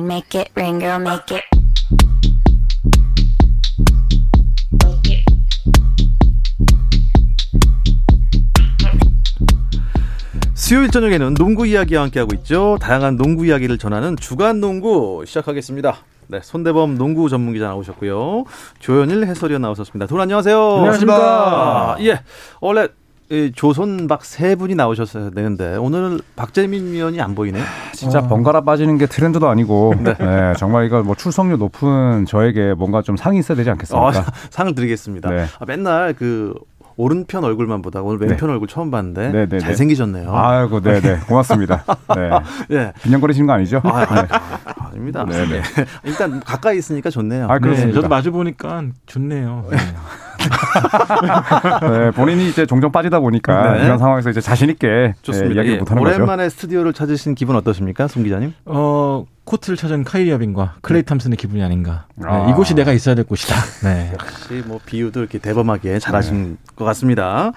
rain, make it rain, girl, make it. 수요일 저녁에는 농구 이야기와 함께하고 있죠. 다양한 농구 이야기를 전하는 주간 농구 시작하겠습니다. 네, 손대범 농구 전문 기자 나오셨고요. 조현일 해설위원 나오셨습니다. 두 분 안녕하세요. 안녕하십니까. 아, 예. 원래 이 조선 박 세 분이 나오셨어야 되는데 오늘 박재민 위원이 안 보이네요. 진짜 번갈아 빠지는 게 트렌드도 아니고 네. 정말 이거 뭐 출석률 높은 저에게 뭔가 좀 상이 있어야 되지 않겠습니까? 어, 상을 드리겠습니다. 네. 아, 맨날 그 오른편 얼굴만 보다가 오늘 왼편 얼굴 처음 봤는데 네, 네, 네. 잘생기셨네요. 아이고, 네네. 고맙습니다. 네. 예. 빈정거리시는 거 아니죠? 아, 네. 아. 네, 네. 예. 일단 가까이 있으니까 좋네요. 아, 네, 그렇습니다. 저도 마주 보니까 좋네요. 네. 네, 본인이 이제 종종 빠지다 보니까 네. 이런 상황에서 이제 자신 있게 좋습니다. 네, 이야기를 예, 못하는 거죠. 오랜만에 스튜디오를 찾으신 기분 어떠십니까, 손 기자님? 어, 코트를 찾은 카이리 어빙과 클레이 탐슨의 기분이 아닌가. 네, 아. 이곳이 내가 있어야 될 곳이다. 네. 역시 뭐 비유도 이렇게 대범하게 잘하신 것 같습니다.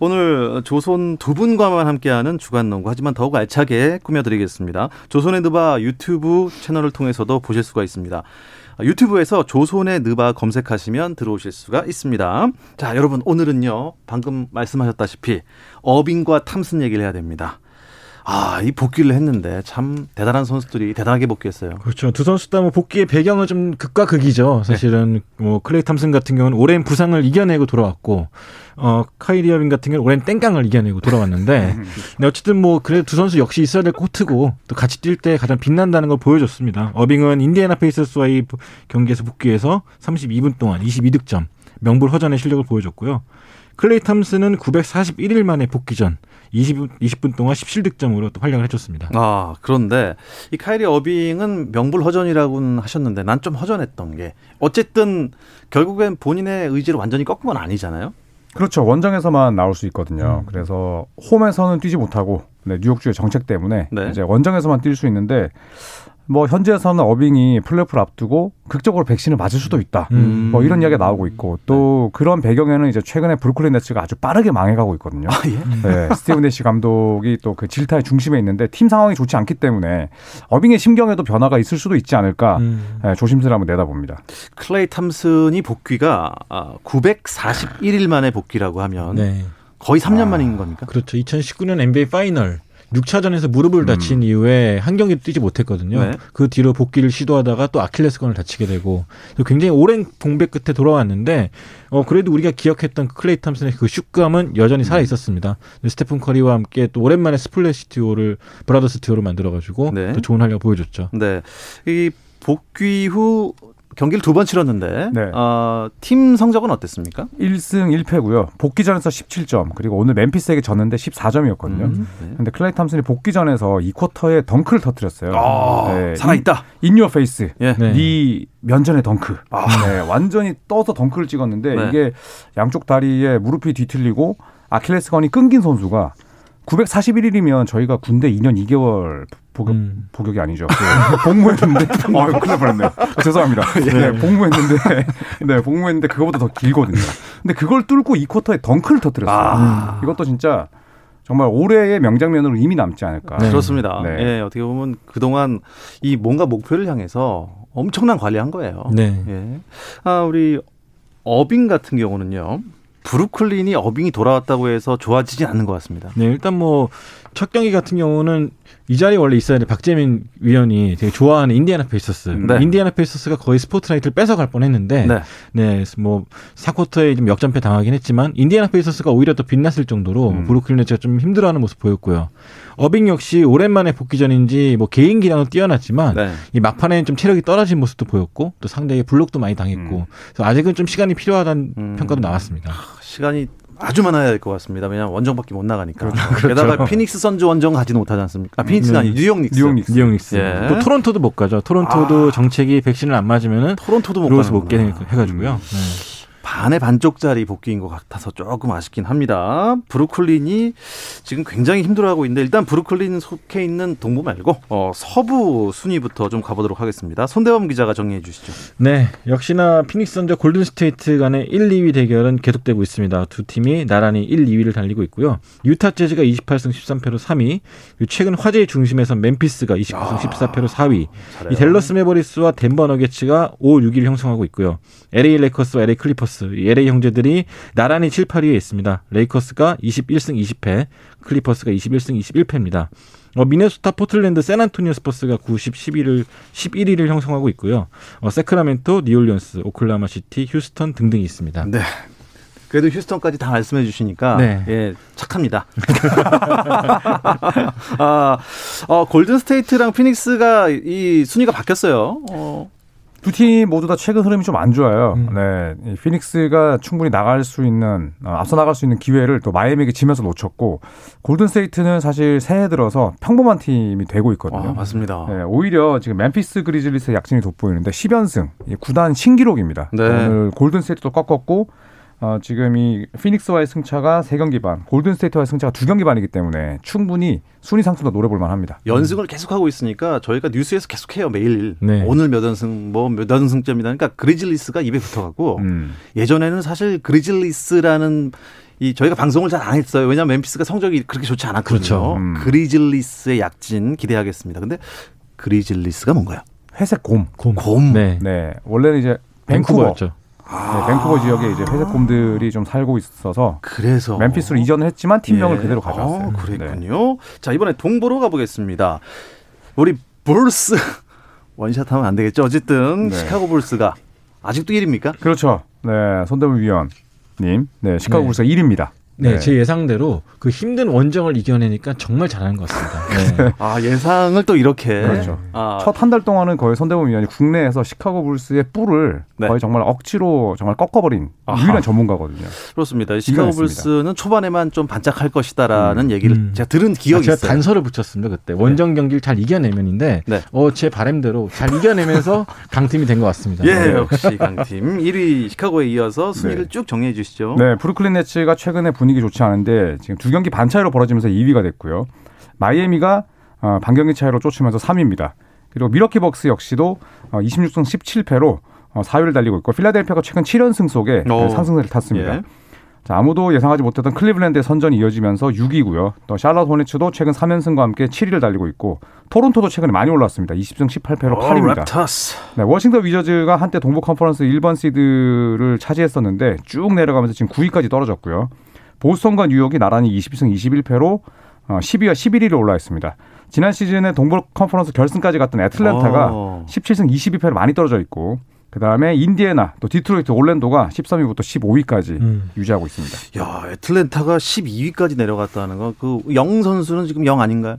오늘 조선 두 분과만 함께하는 주간 농구 하지만 더욱 알차게 꾸며드리겠습니다. 조선의 느바 유튜브 채널을 통해서도 보실 수가 있습니다. 유튜브에서 조선의 느바 검색하시면 들어오실 수가 있습니다. 자, 여러분 오늘은요 방금 말씀하셨다시피 어빙과 탐슨 얘기를 해야 됩니다. 아, 이 복귀를 했는데 참 대단한 선수들이 대단하게 복귀했어요. 그렇죠. 두 선수 다 뭐 복귀의 배경은 좀 극과 극이죠. 사실은 뭐 클레이 탐슨 같은 경우는 오랜 부상을 이겨내고 돌아왔고, 어 카이리 어빙 같은 경우는 오랜 땡깡을 이겨내고 돌아왔는데, 근데 어쨌든 뭐 그래 두 선수 역시 있어야 될 코트고 또 같이 뛸 때 가장 빛난다는 걸 보여줬습니다. 어빙은 인디애나 페이서스와의 경기에서 복귀해서 32분 동안 22득점, 명불허전의 실력을 보여줬고요. 클레이 탐슨은 941일 만에 복귀 전 20분, 20분 동안 17득점으로 또 활약을 해줬습니다. 아, 그런데 이 카이리 어빙은 명불허전이라고는 하셨는데 난 좀 허전했던 게 어쨌든 결국엔 본인의 의지를 완전히 꺾은 건 아니잖아요. 그렇죠. 원정에서만 나올 수 있거든요. 음. 그래서 홈에서는 뛰지 못하고 네, 뉴욕주의 정책 때문에 네. 이제 원정에서만 뛸 수 있는데 뭐 현지에서는 어빙이 플레이오프를 앞두고 극적으로 백신을 맞을 수도 있다. 음. 뭐 이런 이야기가 나오고 있고 또 그런 배경에는 이제 최근에 브루클린 네츠가 아주 빠르게 망해가고 있거든요. 아, 예. 네, 스티븐 내시 감독이 또 그 질타의 중심에 있는데 팀 상황이 좋지 않기 때문에 어빙의 심경에도 변화가 있을 수도 있지 않을까 음. 네, 조심스레 한번 내다봅니다. 클레이 탐슨이 복귀가 아, 941일 만에 복귀라고 하면 네. 거의 3년 아. 만인 겁니까? 그렇죠. 2019년 NBA 파이널 6차전에서 무릎을 다친 이후에 한 경기도 뛰지 못했거든요. 네. 그 뒤로 복귀를 시도하다가 또 아킬레스건을 다치게 되고 굉장히 오랜 공백 끝에 돌아왔는데 어 그래도 우리가 기억했던 그 클레이 탐슨의 그 슛감은 여전히 살아 있었습니다. 스테픈 커리와 함께 또 오랜만에 스플래시 듀오를 브라더스 듀오를 만들어 가지고 네. 또 좋은 활약을 보여줬죠. 네. 이 복귀 후 경기를 두 번 치렀는데 네. 어, 팀 성적은 어땠습니까? 1승 1패고요. 복귀 전에서 17점 그리고 오늘 멤피스에게 졌는데 14점이었거든요. 음, 네. 근데 클레이 탐슨이 복귀 전에서 이 쿼터에 덩크를 터뜨렸어요. 아, 네, 살아있다. in your face. 예. 네. 네 면전의 덩크. 네, 완전히 떠서 덩크를 찍었는데 네. 이게 양쪽 다리에 무릎이 뒤틀리고 아킬레스건이 끊긴 선수가 941일이면 저희가 군대 2년 2개월 복역, 음. 복역이 아니죠. 네, 복무했는데, 어, 큰일 날 뻔했네요. 아, 죄송합니다. 네, 복무했는데, 네, 복무했는데 그거보다 더 길거든요. 근데 그걸 뚫고 이 쿼터에 덩크를 터뜨렸어요. 아. 이것도 진짜 정말 올해의 명장면으로 이미 남지 않을까. 네. 그렇습니다. 네. 예, 어떻게 보면 그동안 이 뭔가 목표를 향해서 엄청난 관리한 거예요. 네. 예. 아, 우리 어빙 같은 경우는요. 브루클린이 어빙이 돌아왔다고 해서 좋아지진 않는 것 같습니다. 네, 일단 뭐 첫 경기 같은 경우는 이 자리에 원래 있어야 될 박재민 위원이 되게 좋아하는 인디애나 페이서스. 네. 인디애나 페이서스가 거의 스포트라이트를 뺏어갈 뻔했는데, 네. 네, 뭐 4쿼터에 좀 역전패 당하긴 했지만 인디애나 페이서스가 오히려 더 빛났을 정도로 음. 브루클린 네츠가 좀 힘들어하는 모습 보였고요. 어빙 역시 오랜만에 복귀전인지 뭐 개인 기량은 뛰어났지만 네. 이 막판에는 좀 체력이 떨어진 모습도 보였고 또 상대의 블록도 많이 당했고 음. 그래서 아직은 좀 시간이 필요하다는 음. 평가도 나왔습니다. 시간이 아주 많아야 될 것 같습니다. 왜냐하면 원정밖에 못 나가니까. 그렇죠. 게다가 피닉스 선즈 원정 가지는 못하지 않습니까? 아, 피닉스가 네. 아니 뉴욕 닉스. 뉴욕 닉스. 뉴욕 닉스. 예. 또 토론토도 못 가죠. 토론토도 정책이 백신을 안 맞으면은 토론토도 못 들어오서 못. 깨 해가지고요. 네. 반의 반쪽짜리 복귀인 것 같아서 조금 아쉽긴 합니다. 브루클린이 지금 굉장히 힘들어하고 있는데 일단 브루클린 속해 있는 동부 말고 어, 서부 순위부터 좀 가보도록 하겠습니다. 손대범 기자가 정리해 주시죠. 네, 역시나 피닉스 선즈와 골든 스테이트 간의 1, 2위 대결은 계속되고 있습니다. 두 팀이 나란히 1, 2위를 달리고 있고요. 유타 재즈가 28승 13패로 3위, 최근 화제의 중심에서 멤피스가 29승 14패로 4위, 잘해요. 이 댈러스 매버릭스와 덴버 너게츠가 5, 6위를 형성하고 있고요. LA 레이커스와 LA 클리퍼스, 이 LA 형제들이 나란히 7, 8위에 있습니다. 레이커스가 21승 20패, 클리퍼스가 21승 21패입니다. 어, 미네소타, 포틀랜드, 샌안토니오 스퍼스가 9, 10, 11을 11위를 형성하고 있고요. 어, 새크라멘토, 뉴올리언스, 오클라호마 시티, 휴스턴 등등이 있습니다. 네. 그래도 휴스턴까지 다 말씀해 주시니까 네. 예 착합니다. 아, 어, 골든 스테이트랑 피닉스가 이 순위가 바뀌었어요. 어, 두 팀 모두 다 최근 흐름이 좀 안 좋아요. 음. 네, 이 피닉스가 충분히 나갈 수 있는 어, 앞서 나갈 수 있는 기회를 또 마이애미에게 지면서 놓쳤고 골든 스테이트는 사실 새해 들어서 평범한 팀이 되고 있거든요. 아, 맞습니다. 네, 오히려 지금 멤피스 그리즐리스의 약진이 돋보이는데 10연승, 이 구단 신기록입니다. 네. 오늘 골든 스테이트도 꺾었고 어, 지금 이 피닉스와의 승차가 3경기 반, 골든 스테이트와의 승차가 2경기 반이기 때문에 충분히 순위 상승도 노려볼 만합니다. 연승을 계속하고 있으니까 저희가 뉴스에서 계속해요 매일 네. 오늘 몇 연승 뭐 몇 연승 중이다 그러니까 그리즐리스가 입에 붙어가고 음. 예전에는 사실 그리즐리스라는 이 저희가 방송을 잘 안 했어요 왜냐하면 멤피스가 성적이 그렇게 좋지 않았거든요 그렇죠. 음. 그리즐리스의 약진 기대하겠습니다 근데 그리즐리스가 뭔가요 회색 곰. 곰. 곰. 네. 네, 원래는 이제 밴쿠버, 밴쿠버였죠. 네, 밴쿠버 지역에 이제 회색 곰들이 좀 살고 있어서 그래서 멤피스로 이전을 했지만 팀명을 예. 그대로 가져왔어요. 네. 어, 그랬군요. 자 이번에 동부로 가보겠습니다. 우리 불스 원샷 하면 안 되겠죠. 어쨌든 네. 시카고 불스가 아직도 1위입니까? 그렇죠. 네, 손대문 위원님, 네, 시카고 네. 불스가 1위입니다. 네, 제 예상대로 그 힘든 원정을 이겨내니까 정말 잘하는 것 같습니다. 네. 아 예상을 또 이렇게 그렇죠. 아, 첫한 달 동안은 거의 손대문 위원이 국내에서 시카고 불스의 뿔을 네. 거의 정말 억지로 정말 꺾어버린 아하. 유일한 전문가거든요. 그렇습니다. 시카고. 불스는 초반에만 좀 반짝할 것이다라는 얘기를 음. 제가 들은 기억이 아, 제가 있어요. 단서를 붙였습니다 그때 원정 경기를 잘 이겨내면인데 네. 어, 제 바램대로 잘 이겨내면서 강팀이 된 것 같습니다. 예, 네. 역시 강팀 1위 시카고에 이어서 순위를 네. 쭉 정리해 주시죠. 네, 브루클린 네츠가 최근에 분 위기 좋지 않은데 지금 두 경기 반 차이로 벌어지면서 2위가 됐고요. 마이애미가 어, 반 경기 차이로 쫓으면서 3위입니다. 그리고 미러키 벅스 역시도 어, 26승 17패로 어, 4위를 달리고 있고 필라델피아가 최근 7연승 속에 오. 상승세를 탔습니다. 예. 자, 아무도 예상하지 못했던 클리블랜드의 선전이 이어지면서 6위고요. 또 샬럿 호네츠도 최근 3연승과 함께 7위를 달리고 있고 토론토도 최근에 많이 올랐습니다. 20승 18패로 어, 8위입니다. 랩터스. 네, 워싱턴 위저즈가 한때 동부 컨퍼런스 1번 시드를 차지했었는데 쭉 내려가면서 지금 9위까지 떨어졌고요. 보스턴과 뉴욕이 나란히 20승 21패로 어, 10위와 11위로 올라 있습니다. 지난 시즌에 동부 컨퍼런스 결승까지 갔던 애틀랜타가 어. 17승 22패로 많이 떨어져 있고 그다음에 인디애나 또 디트로이트 올랜도가 13위부터 15위까지 음. 유지하고 있습니다. 야, 애틀랜타가 12위까지 내려갔다는 거. 그 영 선수는 지금 영 아닌가요?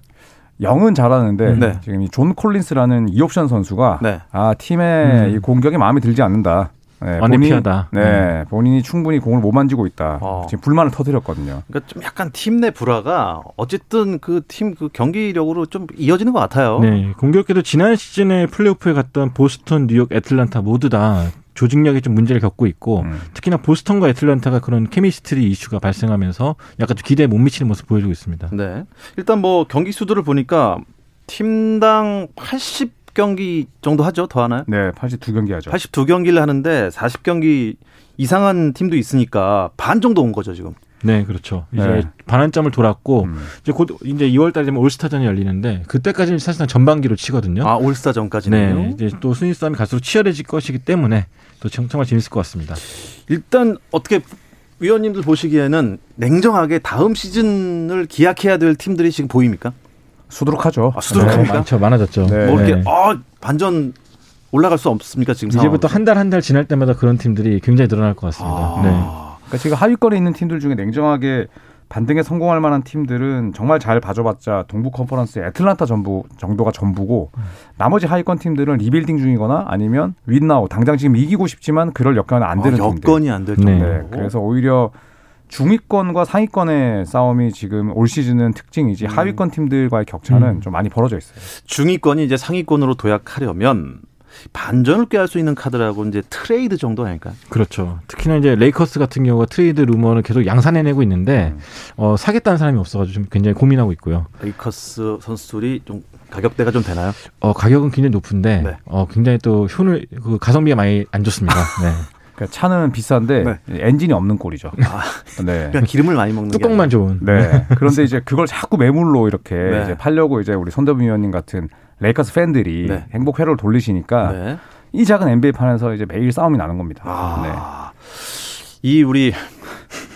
영은 잘하는데 네. 지금 이 존 콜린스라는 이옵션 선수가 네. 아 팀의 음. 이 공격이 마음에 들지 않는다. 네, unhappy하다. 네, 본인이 충분히 공을 못 만지고 있다. 어. 지금 불만을 터뜨렸거든요. 그러니까 좀 약간 팀 내 불화가 어쨌든 그팀그 경기력으로 좀 이어지는 것 같아요. 네, 공교롭게도 지난 시즌에 플레이오프에 갔던 보스턴, 뉴욕, 애틀란타 모두 다 조직력에 좀 문제를 겪고 있고 음. 특히나 보스턴과 애틀란타가 그런 케미스트리 이슈가 발생하면서 약간 좀 기대에 못 미치는 모습 보여주고 있습니다. 네. 일단 뭐 경기 수들을 보니까 팀당 80 경기 정도 하죠. 더 하나요? 네, 82경기 하죠. 82경기를 하는데 40경기 이상한 팀도 있으니까 반 정도 온 거죠, 지금. 네, 그렇죠. 이제 네. 반환점을 돌았고 음. 이제 곧 이제 2월달 되면 올스타전이 열리는데 그때까지는 사실상 전반기로 치거든요. 아, 올스타전까지는요. 네, 이제 또 순위 싸움이 갈수록 치열해질 것이기 때문에 또 정- 정말 재밌을 것 같습니다. 일단 어떻게 위원님들 보시기에는 냉정하게 다음 시즌을 기약해야 될 팀들이 지금 보입니까? 수두룩하죠. 아, 수두룩합니까? 네. 많죠, 많아졌죠. 네. 뭐 이렇게 네. 어, 반전 올라갈 수 없습니까 지금 이제부터 상황은? 한달 한 달 지날 때마다 그런 팀들이 굉장히 늘어날 것 같습니다. 네. 아, 그러니까 지금 하위권에 있는 팀들 중에 냉정하게 반등에 성공할 만한 팀들은 정말 잘 봐줘봤자 동부 컨퍼런스의 애틀란타 전부 정도가 전부고 나머지 하위권 팀들은 리빌딩 중이거나 아니면 win now 당장 지금 이기고 싶지만 그럴 여건은 안 되는 어, 팀들. 여건이 안될 네. 정도. 네, 그래서 오히려 중위권과 상위권의 싸움이 지금 올 시즌은 특징이지 음. 하위권 팀들과의 격차는 음. 좀 많이 벌어져 있어요. 중위권이 이제 상위권으로 도약하려면 반전을 꾀할 수 있는 카드라고 이제 트레이드 정도 아닐까? 그렇죠. 특히나 이제 레이커스 같은 경우가 트레이드 루머를 계속 양산해내고 있는데 음. 어, 사겠다는 사람이 없어가지고 좀 굉장히 고민하고 있고요. 레이커스 선수들이 좀 가격대가 좀 되나요? 어, 가격은 굉장히 높은데 네. 어, 굉장히 또 효율 그 가성비가 많이 안 좋습니다. 네. 그러니까 차는 비싼데 네. 엔진이 없는 꼴이죠. 아, 네. 그냥 기름을 많이 먹는 게 뚜껑만 좋은. 네. 그런데 이제 그걸 자꾸 매물로 이렇게 네. 이제 팔려고 이제 우리 손대범 위원님 같은 레이커스 팬들이 네. 행복 회로를 돌리시니까. 네. 이 작은 NBA 판에서 이제 매일 싸움이 나는 겁니다. 네. 아, 이 우리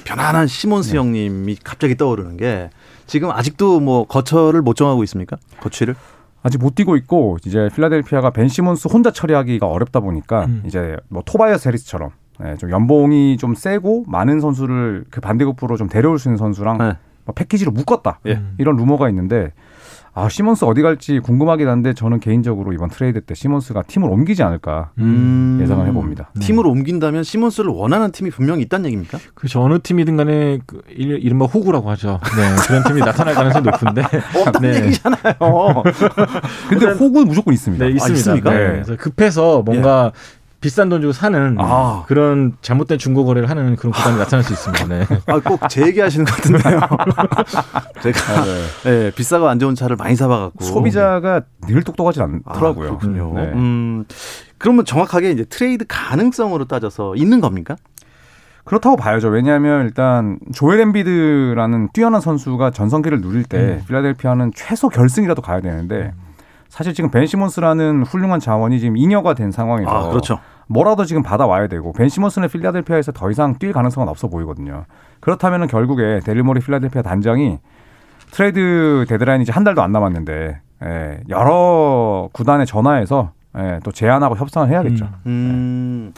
편안한 시몬스 네. 형님이 갑자기 떠오르는 게 지금 아직도 뭐 거처를 못 정하고 있습니까? 거취를? 아직 못 뛰고 있고 이제 필라델피아가 벤 시몬스 혼자 처리하기가 어렵다 보니까 음. 이제 뭐 토바이어스 해리스처럼 네, 좀 연봉이 좀 세고 많은 선수를 그 반대급부로 좀 데려올 수 있는 선수랑 네. 뭐 패키지로 묶었다 예. 음. 이런 루머가 있는데 아 시몬스 어디 갈지 궁금하긴 한데 저는 개인적으로 이번 트레이드 때 시몬스가 팀을 옮기지 않을까 음. 예상을 해봅니다. 팀으로 옮긴다면 시몬스를 원하는 팀이 분명히 있다는 얘기입니까? 그렇죠. 어느 팀이든 간에 그 일- 이른바 호구라고 하죠. 네. 그런 팀이 나타날 가능성이 높은데. 없다는 네. 얘기잖아요. 근데 호구는 무조건 있습니다. 네, 있습니다. 있습니까? 네. 네. 그래서 급해서 뭔가 비싼 돈 주고 사는 아. 그런 잘못된 중고 거래를 하는 그런 구단이 나타날 수 있습니다. 네. 아, 꼭 제 얘기하시는 것 같은데요. 제가 네. 네, 비싸고 안 좋은 차를 많이 사봐갖고 소비자가 늘 똑똑하지 아, 않더라고요. 그렇군요. 네. 음, 그러면 정확하게 이제 트레이드 가능성으로 따져서 있는 겁니까? 그렇다고 봐야죠. 왜냐하면 일단 조엘 엠비드라는 뛰어난 선수가 전성기를 누릴 때 음. 필라델피아는 최소 결승이라도 가야 되는데 사실 지금 벤 시몬스라는 훌륭한 자원이 지금 잉여가 된 상황에서 아, 그렇죠. 뭐라도 지금 받아와야 되고 벤 시몬스는 필라델피아에서 더 이상 뛸 가능성은 없어 보이거든요. 그렇다면 결국에 대릴 모리 필라델피아 단장이 트레이드 데드라인이 이제 한 달도 안 남았는데 예, 여러 구단에 전화해서 예, 또 제안하고 협상을 해야겠죠. 음,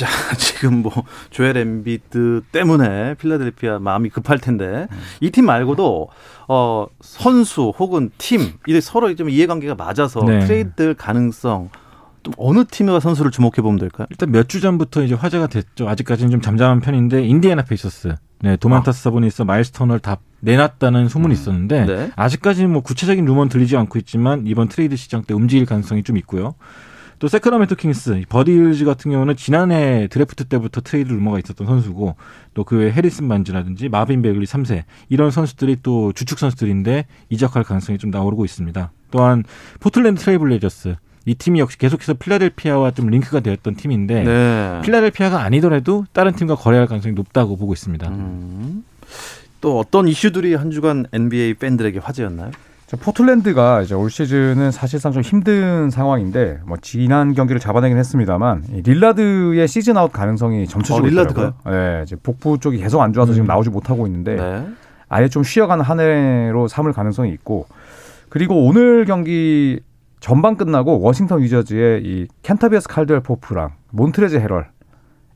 자, 지금 뭐, 조엘 엠비드 때문에 필라델피아 마음이 급할 텐데, 이 팀 말고도, 어, 선수 혹은 팀, 이게 서로 좀 이해관계가 맞아서 네. 트레이드 가능성, 좀 어느 팀과 선수를 주목해 보면 될까요? 일단 몇 주 전부터 이제 화제가 됐죠. 아직까지는 좀 잠잠한 편인데 인디애나 페이서스. 네, 도만타스 사보니스 마일스 터너 다 내놨다는 소문이 있었는데 네. 아직까지는 뭐 구체적인 루머는 들리지 않고 있지만 이번 트레이드 시장 때 움직일 가능성이 좀 있고요. 또 새크라멘토 킹스, 버디 힐드 같은 경우는 지난해 드래프트 때부터 트레이드 루머가 있었던 선수고 또 그 외에 해리슨 반즈라든지 마빈 배글리 3세 이런 선수들이 또 주축 선수들인데 이적할 가능성이 좀 나오고 있습니다. 또한 포틀랜드 트레일블레이저스 이 팀이 역시 계속해서 필라델피아와 좀 링크가 되었던 팀인데 네. 필라델피아가 아니더라도 다른 팀과 거래할 가능성이 높다고 보고 있습니다. 음, 또 어떤 이슈들이 한 주간 NBA 팬들에게 화제였나요? 저 포틀랜드가 이제 올 시즌은 사실상 좀 힘든 상황인데 뭐 지난 경기를 잡아내긴 했습니다만 이 릴라드의 시즌 아웃 가능성이 점쳐지고 어, 릴라드가요? 네, 이제 복부 쪽이 계속 안 좋아서 지금 음. 나오지 못하고 있는데 네. 아예 좀 쉬어가는 한 해로 삼을 가능성이 있고 그리고 오늘 경기 전반 끝나고 워싱턴 위저즈의 이 켄타비어스 칼드웰 포프랑 몬트레즈 해럴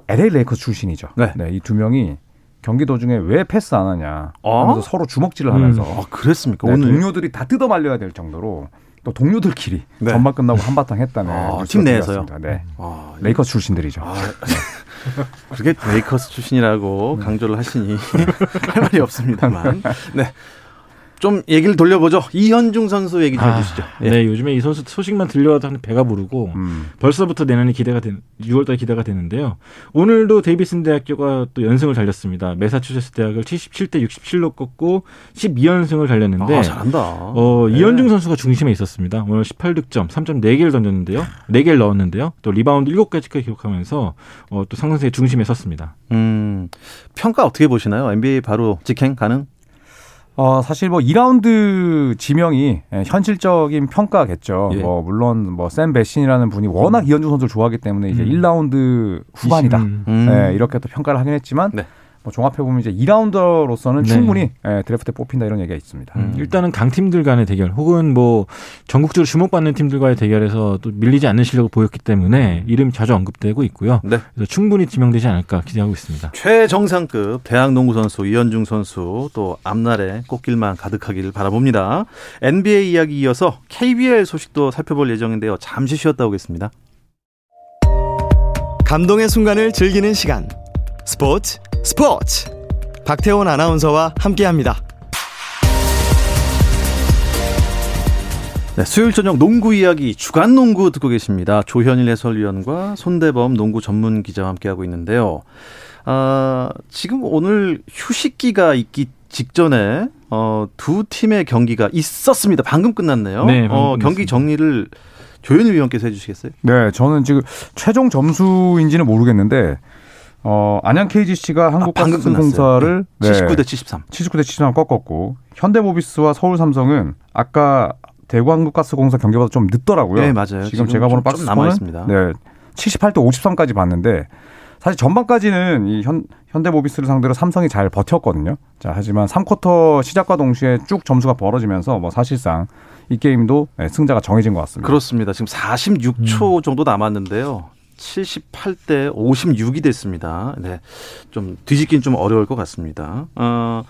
LA 레이커스 출신이죠. 네. 이 두 명이 경기 도중에 왜 패스 안 하냐 어? 하면서 서로 주먹질을 하면서 아, 그랬습니까? 네, 오늘. 동료들이 다 뜯어 말려야 될 정도로 또 동료들끼리 네. 전반 끝나고 한바탕 했다는 아, 팀 내에서요? 네. 아, 레이커스 출신들이죠. 아, 그게 레이커스 출신이라고 강조를 하시니 할 말이 없습니다만. 네. 좀 얘기를 돌려보죠. 이현중 선수 얘기 좀 해주시죠. 예. 네, 요즘에 이 선수 소식만 들려와도 한 배가 부르고 음. 벌써부터 내년이 기대가 된 6월달 기대가 되는데요. 오늘도 데이비슨 대학교가 또 연승을 달렸습니다. 매사추세츠 대학을 77대 67로 꺾고 12연승을 달렸는데 아, 잘한다. 어, 네. 이현중 선수가 중심에 있었습니다. 오늘 18득점, 3점 4개를 던졌는데요. 4개를 넣었는데요. 또 리바운드 7개까지 기록하면서 어, 또 상승세의 중심에 섰습니다. 음, 평가 어떻게 보시나요? NBA 바로 직행 가능? 어, 사실 뭐 2라운드 지명이 예, 현실적인 평가겠죠. 예. 뭐 물론 뭐 샘 베시니라는 분이 워낙 이현중 선수를 좋아하기 때문에 이제 음. 1라운드 후반이다. 음. 음. 네, 이렇게 또 평가를 하긴 했지만 네. 뭐 종합해 보면 이제 2라운더로서는 네. 충분히 예, 드래프트에 뽑힌다 이런 얘기가 있습니다. 음. 일단은 강팀들 간의 대결 혹은 뭐 전국적으로 주목받는 팀들과의 대결에서 또 밀리지 않는 실력을 보였기 때문에 이름이 자주 언급되고 있고요. 네. 그래서 충분히 지명되지 않을까 기대하고 있습니다. 최정상급 대학 농구 선수 이현중 선수 또 앞날에 꽃길만 가득하기를 바라봅니다. NBA 이야기 이어서 KBL 소식도 살펴볼 예정인데요. 잠시 쉬었다 오겠습니다. 감동의 순간을 즐기는 시간 스포츠 스포츠 박태원 아나운서와 함께합니다. 네, 수요일 저녁 농구 이야기 주간 농구 듣고 계십니다. 조현일 해설위원과 손대범 농구 전문 기자와 함께하고 있는데요. 아, 지금 오늘 휴식기가 있기 직전에 어, 두 팀의 경기가 있었습니다. 방금 끝났네요. 네, 방금 어. 경기 정리를 조현일 위원께서 해주시겠어요? 네, 저는 지금 최종 점수인지는 모르겠는데 어, 안양 KGC가 아, 한국가스공사를 네, 79대 73. 79대 73 꺾었고 현대모비스와 서울 삼성은 아까 대구 한국가스공사 경기보다 좀 늦더라고요. 네, 맞아요. 지금 지금 제가 보는 좀- 박스 좀 남아 있습니다. 네, 78대 53까지 봤는데 사실 전반까지는 이 현, 현대모비스를 상대로 삼성이 잘 버텼거든요. 자, 하지만 3쿼터 시작과 동시에 쭉 점수가 벌어지면서 뭐 사실상 이 게임도 네, 승자가 정해진 것 같습니다. 그렇습니다. 지금 46초 정도 남았는데요. 78대 56이 됐습니다. 네. 좀 뒤집긴 좀 어려울 것 같습니다. 어,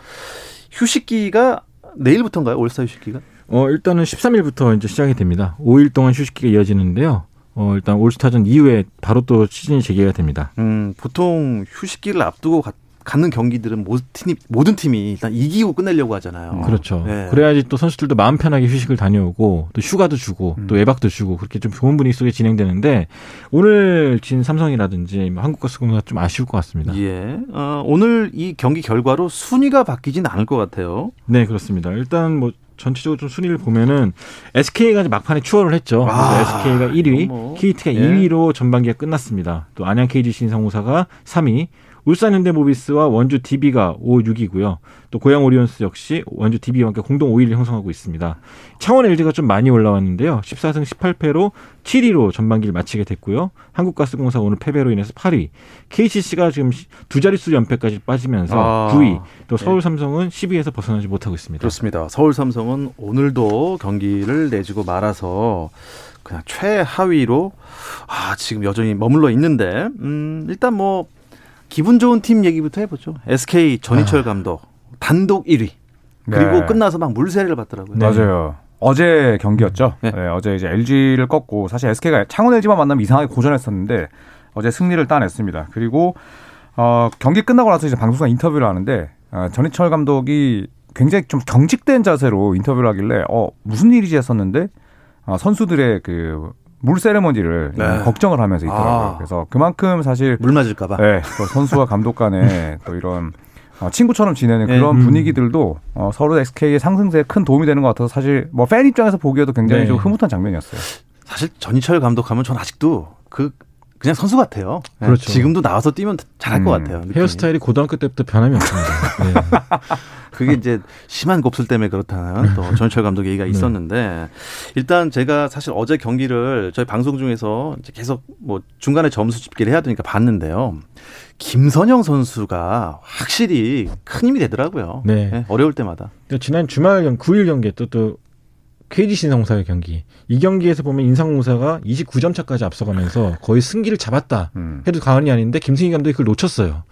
휴식기가 내일부터인가요? 올스타 휴식기가? 어, 일단은 13일부터 이제 시작이 됩니다. 5일 동안 휴식기가 이어지는데요. 어, 일단 올스타전 이후에 바로 또 시즌이 재개가 됩니다. 음, 보통 휴식기를 앞두고 가- 갖는 경기들은 모든 팀이, 일단 이기고 끝내려고 하잖아요. 그렇죠. 네. 그래야지 또 선수들도 마음 편하게 휴식을 다녀오고 또 휴가도 주고 또 외박도 주고 그렇게 좀 좋은 분위기 속에 진행되는데 오늘 진 삼성이라든지 뭐 한국가스공사 좀 아쉬울 것 같습니다. 예. 어, 오늘 이 경기 결과로 순위가 바뀌진 않을 것 같아요. 네, 그렇습니다. 일단 뭐 전체적으로 좀 순위를 보면은 SK가 이제 막판에 추월을 했죠. 아, SK가 1위, 뭐, KT가 예. 2위로 전반기가 끝났습니다. 또 안양 KGC 인상공사가 3위, 울산 현대모비스와 원주 DB가 5, 6위고요. 또 고양 오리온스 역시 원주 DB와 함께 공동 5위를 형성하고 있습니다. 창원 LG가 좀 많이 올라왔는데요. 14승 18패로 7위로 전반기를 마치게 됐고요. 한국가스공사 오늘 패배로 인해서 8위, KCC가 지금 두 자릿수 연패까지 빠지면서 아, 9위, 또 서울 삼성은 10위에서 벗어나지 못하고 있습니다. 그렇습니다. 서울 삼성은 오늘도 경기를 내주고 말아서 그냥 최하위로 아, 지금 여전히 머물러 있는데 음, 일단 뭐 기분 좋은 팀 얘기부터 해보죠. SK 전희철 감독 단독 1위 그리고 네. 끝나서 막 물세례를 받더라고요. 네. 맞아요. 어제 경기였죠. 네. 네, 어제 이제 LG를 꺾고 사실 SK가 창원 LG만 만나면 이상하게 고전했었는데 어제 승리를 따냈습니다. 그리고 어, 경기 끝나고 나서 이제 방송사 인터뷰를 하는데 어, 전희철 감독이 굉장히 좀 경직된 자세로 인터뷰를 하길래 어 무슨 일이지 했었는데 어, 선수들의 그 물 세레머니를 네. 걱정을 하면서 있더라고요. 아. 그래서 그만큼 사실 물 맞을까봐. 네, 또 선수와 감독 간에 또 이런 어, 친구처럼 지내는 네. 그런 음. 분위기들도 어, 서로 SK의 상승세에 큰 도움이 되는 것 같아서 사실 뭐 팬 입장에서 보기에도 굉장히 네. 좀 흐뭇한 장면이었어요. 사실 전희철 감독하면 전 아직도 그 그냥 선수 같아요. 네, 그렇죠. 지금도 나와서 뛰면 잘할 것 음. 같아요. 느낌이. 헤어스타일이 고등학교 때부터 변함이 없습니다. 네. 그게 이제 심한 곱슬 때문에 그렇다는 또 전철 감독 얘기가 있었는데 일단 제가 사실 어제 경기를 저희 방송 중에서 이제 계속 뭐 중간에 점수 집계를 해야 되니까 봤는데요. 김선영 선수가 확실히 큰 힘이 되더라고요. 네. 네, 어려울 때마다. 또 지난 주말 경 9일 경기에 또, 또 KGC 인상공사의 경기. 이 경기에서 보면 인상공사가 29점 차까지 앞서가면서 거의 승기를 잡았다. 음. 해도 과언이 아닌데 김승희 감독이 그걸 놓쳤어요.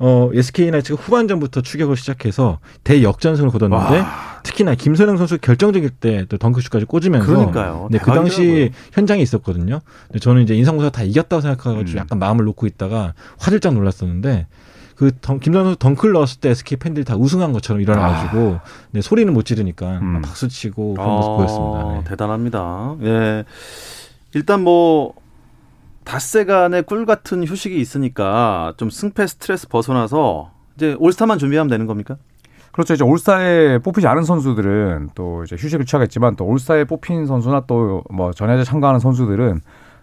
어, SK 나이츠가 후반전부터 추격을 시작해서 대역전승을 거뒀는데 특히나 김선영 선수 결정적일 때 또 덩크슛까지 꽂으면서 그러니까요. 네, 그. 당시 현장에 있었거든요. 근데 저는 이제 인상공사 다 이겼다고 생각해가지고 음. 약간 마음을 놓고 있다가 화들짝 놀랐었는데 그 덩, 김선영 선수 덩크를 넣었을 때 SK 팬들이 다 우승한 것처럼 일어나가지고 네, 소리는 못 지르니까 음. 막 박수 치고 그런 모습 보였습니다. 네. 대단합니다. 예. 일단 뭐 닷새간의 꿀 같은 휴식이 있으니까 좀 승패 스트레스 벗어나서 이제 올스타만 준비하면 되는 겁니까? 그렇죠. 이제 올스타에 뽑히지 않은 선수들은 또 이제 휴식을 취하겠지만 또 올스타에 뽑힌 선수나 또 뭐 전야제 참가하는 선수들은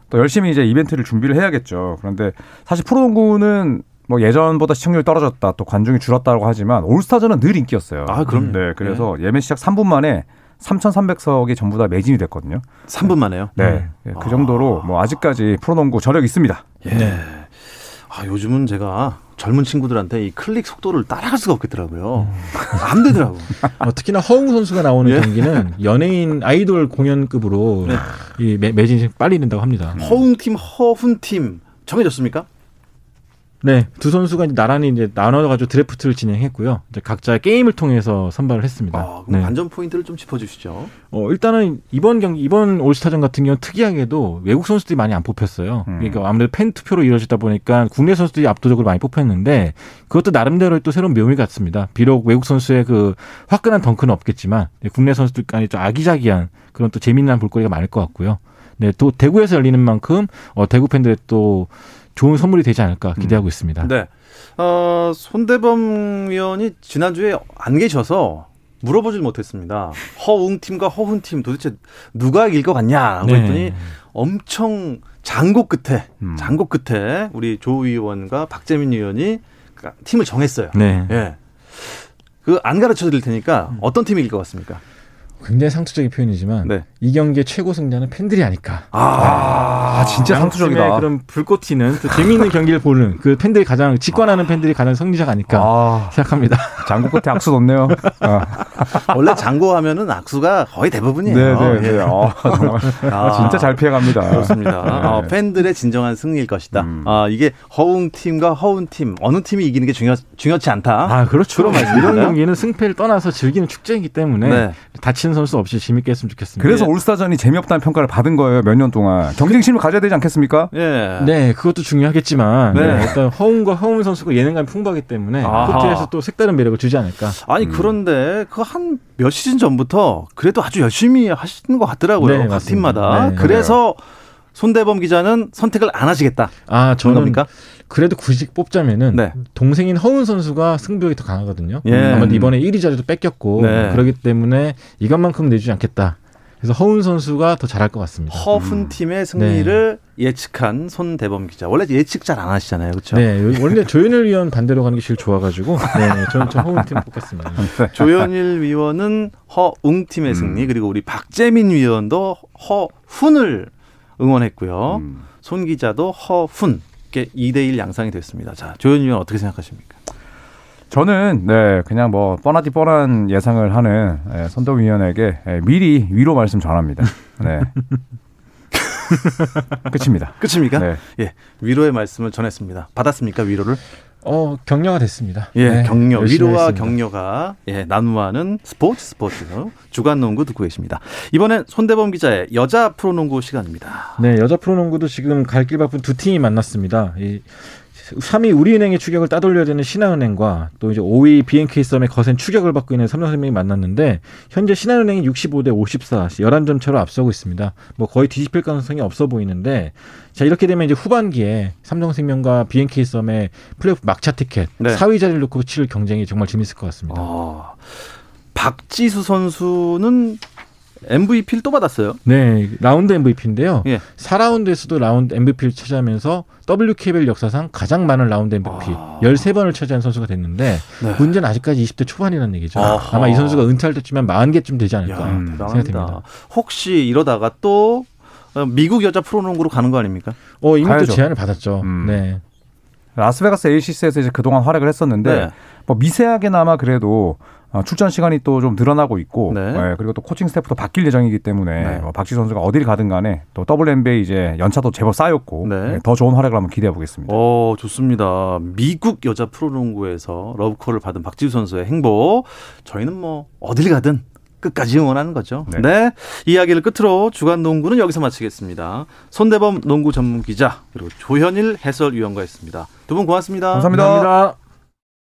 또 열심히 이제 이벤트를 준비를 해야겠죠. 그런데 사실 프로농구는 뭐 예전보다 시청률 떨어졌다 또 관중이 줄었다고 하지만 올스타전은 늘 인기였어요. 아, 그럼요. 네, 그래서 예매 시작 3분 만에 3,300석이 전부 다 매진이 됐거든요. 3분 만에요. 네, 네, 그 정도로 뭐 아직까지 프로농구 저력 있습니다. 예. 아, 요즘은 제가 젊은 친구들한테 이 클릭 속도를 따라갈 수가 없겠더라고요. 안 되더라고. 어, 특히나 허웅 선수가 나오는 예. 경기는 연예인 아이돌 공연급으로 네. 이 매, 매진이 빨리 된다고 합니다. 허웅 팀, 허훈 팀 정해졌습니까? 네, 두 선수가 이제 나란히 이제 나눠가지고 드래프트를 진행했고요. 이제 각자 게임을 통해서 선발을 했습니다. 아, 그럼 네. 관전 포인트를 좀 짚어주시죠. 어, 일단은 이번 경기, 이번 올스타전 같은 경우는 특이하게도 외국 선수들이 많이 안 뽑혔어요. 음. 그러니까 아무래도 팬 투표로 이루어지다 보니까 국내 선수들이 압도적으로 많이 뽑혔는데 그것도 나름대로 또 새로운 묘미 같습니다. 비록 외국 선수의 그 화끈한 덩크는 없겠지만 네, 국내 선수들 간에 좀 아기자기한 그런 또 재미난 볼거리가 많을 것 같고요. 네, 또 대구에서 열리는 만큼 어, 대구 팬들의 또 좋은 선물이 되지 않을까 기대하고 있습니다. 네. 어, 손대범 위원이 지난주에 안 계셔서 물어보질 못했습니다. 허웅 팀과 허훈 팀 도대체 누가 이길 것 같냐라고 네. 했더니 엄청 장고 끝에 음. 장고 끝에 우리 조 의원과 박재민 의원이 팀을 정했어요. 네. 예. 그 안 가르쳐 드릴 테니까 어떤 팀이 이길 것 같습니까? 굉장히 상투적인 표현이지만 네. 이 경기의 최고 승자는 팬들이 아닐까. 아, 진짜 양팀의 상투적이다. 그런 불꽃 튀는 또 재미있는 경기를 보는 그 팬들이 가장 직관하는 팬들이 가장 승리자가 아닐까 아, 생각합니다. 장구 끝에 악수 넣네요. 아, 원래 장고 하면은 악수가 거의 대부분이에요. 네, 네, 예. 네. 아, 정말 아, 진짜 잘 피해갑니다. 그렇습니다. 네. 어, 팬들의 진정한 승리일 것이다. 음. 아, 이게 허웅 팀과 허운 팀 어느 팀이 이기는 게 중요 중요치 않다. 아 그렇죠. 그런 말씀입니다. 이런 경기는 승패를 떠나서 즐기는 축제이기 때문에 네. 다치 는 선수 없이 재밌게 했으면 좋겠습니다. 그래서 올스타전이 재미없다는 평가를 받은 거예요. 몇 년 동안. 경쟁심을 가져야 되지 않겠습니까? 예. 네, 그것도 중요하겠지만 네. 네, 일단 허웅과 허웅 선수가 예능감이 풍부하기 때문에 아하. 코트에서 또 색다른 매력을 주지 않을까. 아니 음. 그런데 그 한 몇 시즌 전부터 그래도 아주 열심히 하시는 것 같더라고요. 네, 각. 팀마다. 네. 그래서 손대범 기자는 선택을 안 하시겠다. 아 저는 겁니까? 그래도 굳이 뽑자면은 네. 동생인 허운 선수가 승부욕이 더 강하거든요. 예. 아무래도 이번에 1위 자리도 뺏겼고 네. 그렇기 때문에 이것만큼 내주지 않겠다. 그래서 허운 선수가 더 잘할 것 같습니다. 허훈 음. 팀의 승리를 예측한 손대범 기자. 원래 예측 잘 안 하시잖아요, 그렇죠? 네, 원래 조현일 위원 반대로 가는 게 제일 좋아가지고 네, 저는 저 허운 팀 뽑겠습니다. 조현일 위원은 허웅 팀의 음. 승리 그리고 우리 박재민 위원도 허훈을 응원했고요. 음. 손 기자도 허훈. 이렇게 2대1 양상이 됐습니다. 자, 조현일 위원 어떻게 생각하십니까? 저는 네 그냥 뭐 뻔하디 뻔한 예상을 하는 예, 선동 위원에게 예, 미리 위로 말씀 전합니다. 네. 끝입니다. 끝입니까? 네. 예, 위로의 말씀을 전했습니다. 받았습니까 위로를? 어 격려가 됐습니다. 예, 네, 격려 위로와 했습니다. 격려가 예, 난무하는 스포츠 스포츠 주간 농구 듣고 계십니다. 이번엔 손대범 기자의 여자 프로농구 시간입니다. 네, 여자 프로농구도 지금 갈 길 바쁜 두 팀이 만났습니다. 이 3위 우리은행의 추격을 따돌려야 되는 신한은행과 또 이제 5위 BNK 썸의 거센 추격을 받고 있는 삼성생명이 만났는데 현재 신한은행이 65대 54, 11점 차로 앞서고 있습니다. 뭐 거의 뒤집힐 가능성이 없어 보이는데 자 이렇게 되면 이제 후반기에 삼성생명과 BNK 썸의 플레이오프 막차 티켓 네. 4위 자리를 놓고 치를 경쟁이 정말 재밌을 것 같습니다. 아, 박지수 선수는 MVP를 또 받았어요. 네, 라운드 MVP인데요. 예. 4라운드에서도 라운드 MVP를 차지하면서 WKBL 역사상 가장 많은 라운드 MVP 아. 13번을 차지한 선수가 됐는데 네. 문제는 아직까지 20대 초반이라는 얘기죠. 아하. 아마 이 선수가 은퇴할 때쯤엔 40개쯤 되지 않을까 야. 생각됩니다. 혹시 이러다가 또 어, 미국 여자 프로농구로 가는 거 아닙니까? 어, 이미 가야죠. 또 제안을 받았죠. 음. 네. 라스베가스 에이시스에서 이제 그동안 활약을 했었는데 네. 뭐 미세하게나마 그래도 어, 출전 시간이 또 좀 늘어나고 있고 네. 예, 그리고 또 코칭 스태프도 바뀔 예정이기 때문에 네. 뭐 박지수 선수가 어디를 가든 간에 또 WNBA 이제 연차도 제법 쌓였고 네. 예, 더 좋은 활약을 한번 기대해 보겠습니다. 어, 좋습니다. 미국 여자 프로농구에서 러브콜을 받은 박지수 선수의 행보. 저희는 뭐 어딜 가든 끝까지 응원하는 거죠. 네. 네. 이야기를 끝으로 주간 농구는 여기서 마치겠습니다. 손대범 농구 전문 기자 그리고 조현일 해설위원과 했습니다. 두 분 고맙습니다. 감사합니다. 감사합니다.